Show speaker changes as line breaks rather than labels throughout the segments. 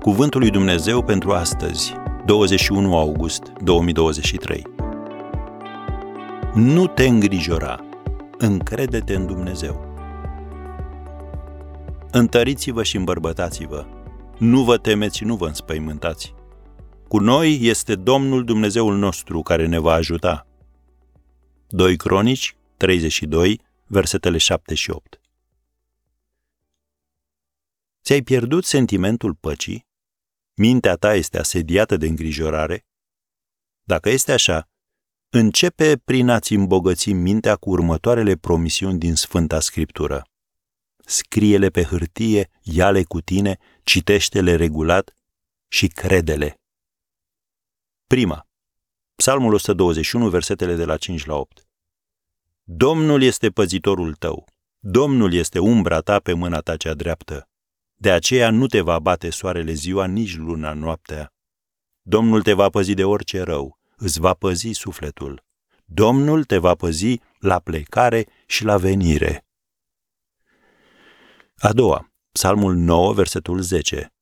Cuvântul lui Dumnezeu pentru astăzi, 21 august 2023. Nu te îngrijora, încrede-te în Dumnezeu. Întăriți-vă și îmbărbătați-vă, nu vă temeți și nu vă înspăimântați. Cu noi este Domnul Dumnezeul nostru care ne va ajuta. 2 Cronici 32, versetele 7 și 8. Ți-ai pierdut sentimentul păcii? Mintea ta este asediată de îngrijorare? Dacă este așa, începe prin a-ți îmbogăți mintea cu următoarele promisiuni din Sfânta Scriptură. Scrie-le pe hârtie, ia-le cu tine, citește-le regulat și crede-le. Prima. Psalmul 121, versetele de la 5 la 8. Domnul este păzitorul tău. Domnul este umbra ta pe mâna ta cea dreaptă. De aceea nu te va bate soarele ziua, nici luna noaptea. Domnul te va păzi de orice rău, îți va păzi sufletul. Domnul te va păzi la plecare și la venire. A doua, Psalmul 9, versetul 10.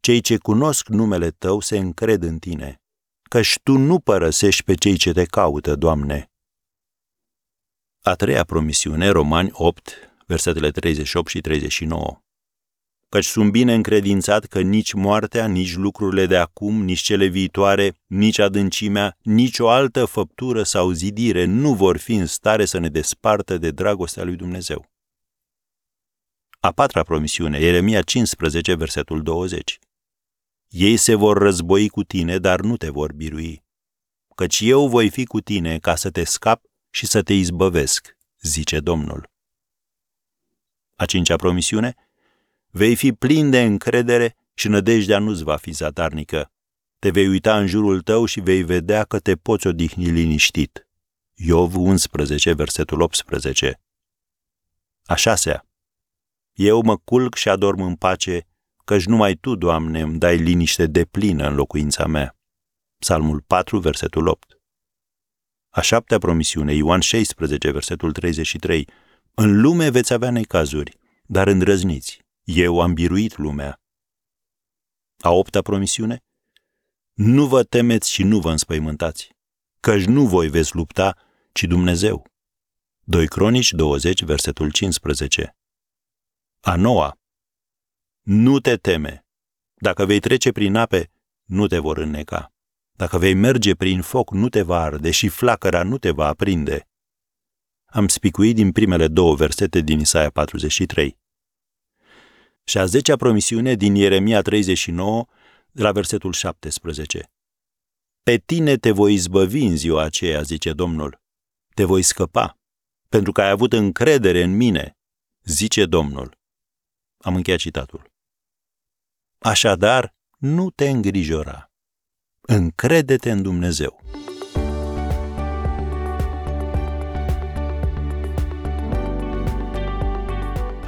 Cei ce cunosc numele tău se încred în tine, căci tu nu părăsești pe cei ce te caută, Doamne. A treia promisiune, Romani 8, versetele 38 și 39 căci sunt bine încredințat că nici moartea, nici lucrurile de acum, nici cele viitoare, nici adâncimea, nici o altă făptură sau zidire nu vor fi în stare să ne despartă de dragostea lui Dumnezeu. A patra promisiune, Ieremia 15, versetul 20. Ei se vor război cu tine, dar nu te vor birui. Căci eu voi fi cu tine ca să te scap și să te izbăvesc, zice Domnul. A cincea promisiune, Vei fi plin de încredere și nădejdea nu-ți va fi zadarnică. Te vei uita în jurul tău și vei vedea că te poți odihni liniștit. Iov 11, versetul 18 A șasea. Eu mă culc și adorm în pace, căci numai Tu, Doamne, îmi dai liniște de plină în locuința mea. Psalmul 4, versetul 8 A șaptea promisiune, Ioan 16, versetul 33 În lume veți avea necazuri, dar îndrăzniți, eu am biruit lumea. A opta promisiune? Nu vă temeți și nu vă înspăimântați, căci nu voi veți lupta, ci Dumnezeu. 2 Cronici 20, versetul 15. A noua. Nu te teme. Dacă vei trece prin ape, nu te vor înneca. Dacă vei merge prin foc, nu te va arde și flacăra nu te va aprinde. Am spicuit din primele două versete din Isaia 43 și a zecea promisiune din Ieremia 39, de la versetul 17. Pe tine te voi izbăvi în ziua aceea, zice Domnul. Te voi scăpa, pentru că ai avut încredere în mine, zice Domnul. Am încheiat citatul. Așadar, nu te îngrijora. Încrede-te în Dumnezeu.